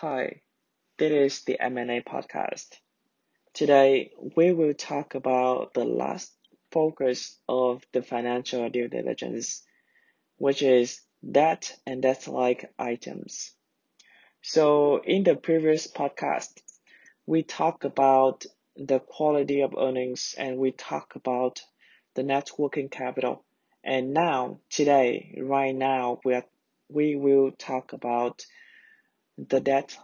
Hi, this is the M&A podcast. Today, we will talk about the last focus of the financial due diligence, which is debt and debt-like items. So in the previous podcast, we talked about the quality of earnings and we talked about the net working capital. And now, today, right now, we are, we will talk about the debt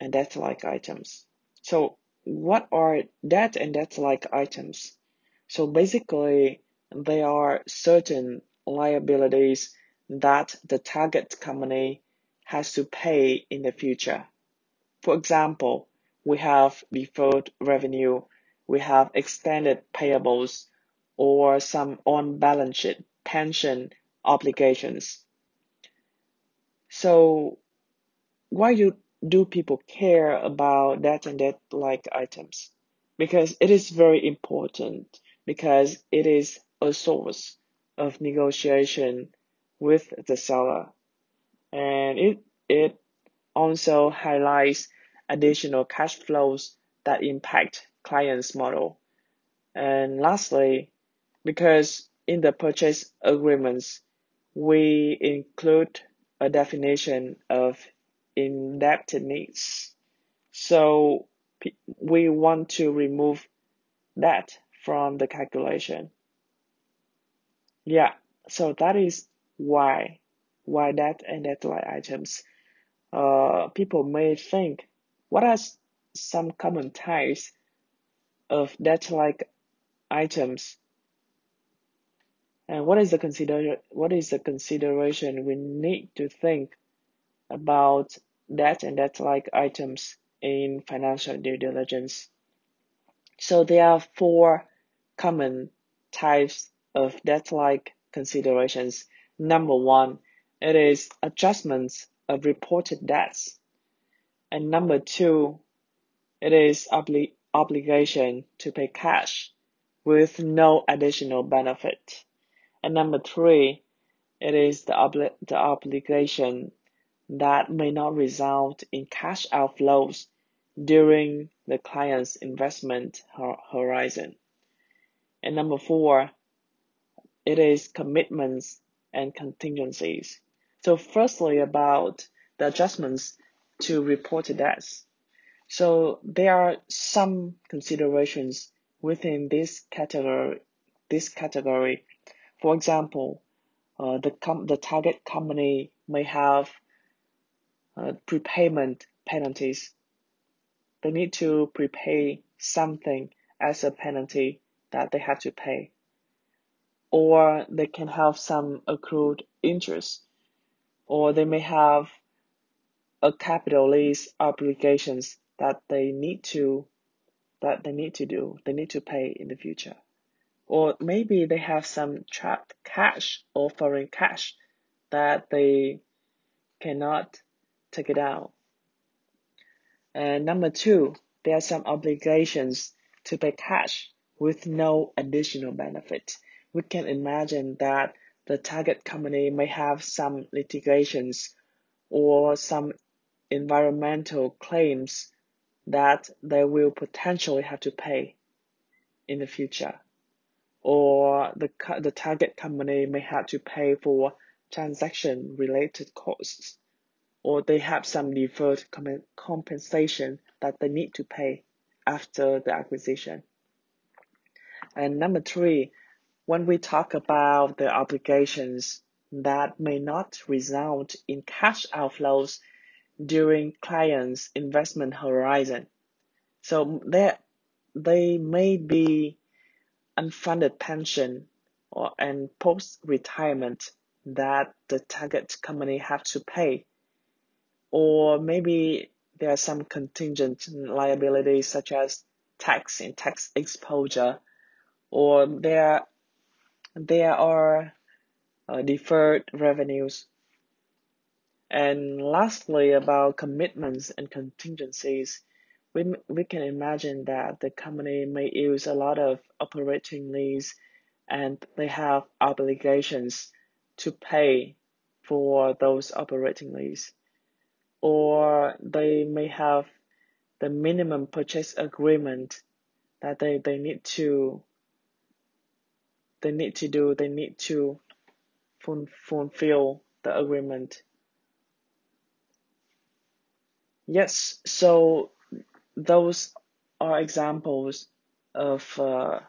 and debt-like items. So what are debt and debt-like items? So basically, they are certain liabilities that the target company has to pay in the future. For example, we have deferred revenue, we have extended payables, or some on-balance sheet pension obligations. So why do, do people care about debt and debt like items? Because it is very important because it is a source of negotiation with the seller. And it, it also highlights additional cash flows that impact client's model. And lastly, because in the purchase agreements, we include a definition of indebtedness. So we want to remove that from the calculation. Yeah, so that is why why debt and debt like items. Uh, people may think, what are some common types of debt like items? And what is the consider what is the consideration we need to think about debt and debt like items in financial due diligence. So there are four common types of debt like considerations. Number one, it is adjustments of reported debts. And number two, it is obli- obligation to pay cash with no additional benefit. And number three, it is the, obli- the obligation that may not result in cash outflows during the client's investment horizon. And number four, it is commitments and contingencies. So firstly about the adjustments to reported debts. So there are some considerations within this category. This category, for example, uh, the com- the target company may have uh, prepayment penalties. They need to prepay something as a penalty that they have to pay. Or they can have some accrued interest. Or they may have a capital lease obligations that they need to that they need to do, they need to pay in the future. Or maybe they have some trapped cash or foreign cash that they cannot take it out. And number two, there are some obligations to pay cash with no additional benefit. We can imagine that the target company may have some litigations or some environmental claims that they will potentially have to pay in the future. Or the, the target company may have to pay for transaction related costs or they have some deferred compensation that they need to pay after the acquisition. And number three, when we talk about the obligations that may not result in cash outflows during clients' investment horizon. So there, they may be unfunded pension or and post-retirement that the target company have to pay or maybe there are some contingent liabilities such as tax and tax exposure, or there there are uh, deferred revenues. And lastly, about commitments and contingencies, we, we can imagine that the company may use a lot of operating lease and they have obligations to pay for those operating lease or they may have the minimum purchase agreement that they, they need to they need to do they need to fulfill the agreement. Yes so those are examples of uh,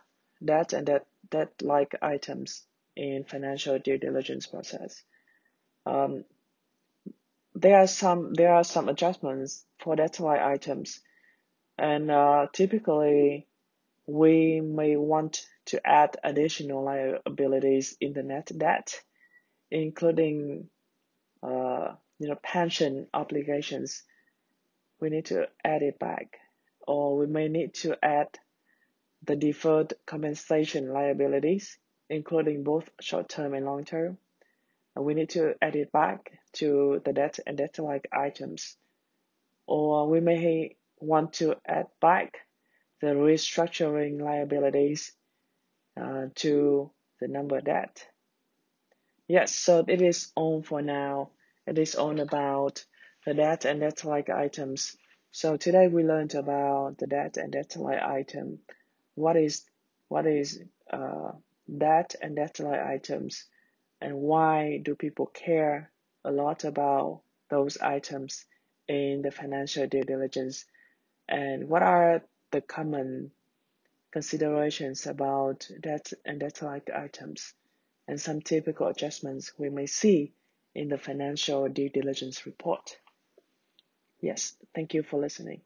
debt and debt that like items in financial due diligence process. Um, there are some there are some adjustments for debt like items and uh, typically we may want to add additional liabilities in the net debt, including uh, you know pension obligations. We need to add it back, or we may need to add the deferred compensation liabilities, including both short-term and long-term. We need to add it back to the debt and debt-like items, or we may want to add back the restructuring liabilities uh, to the number debt. Yes, so it is on for now. It is on about the debt and debt like items. So today we learned about the debt and debt like item. What is what is uh, debt and debt like items, and why do people care a lot about those items in the financial due diligence, and what are the common considerations about debt and debt-like items, and some typical adjustments we may see in the financial due diligence report. Yes, thank you for listening.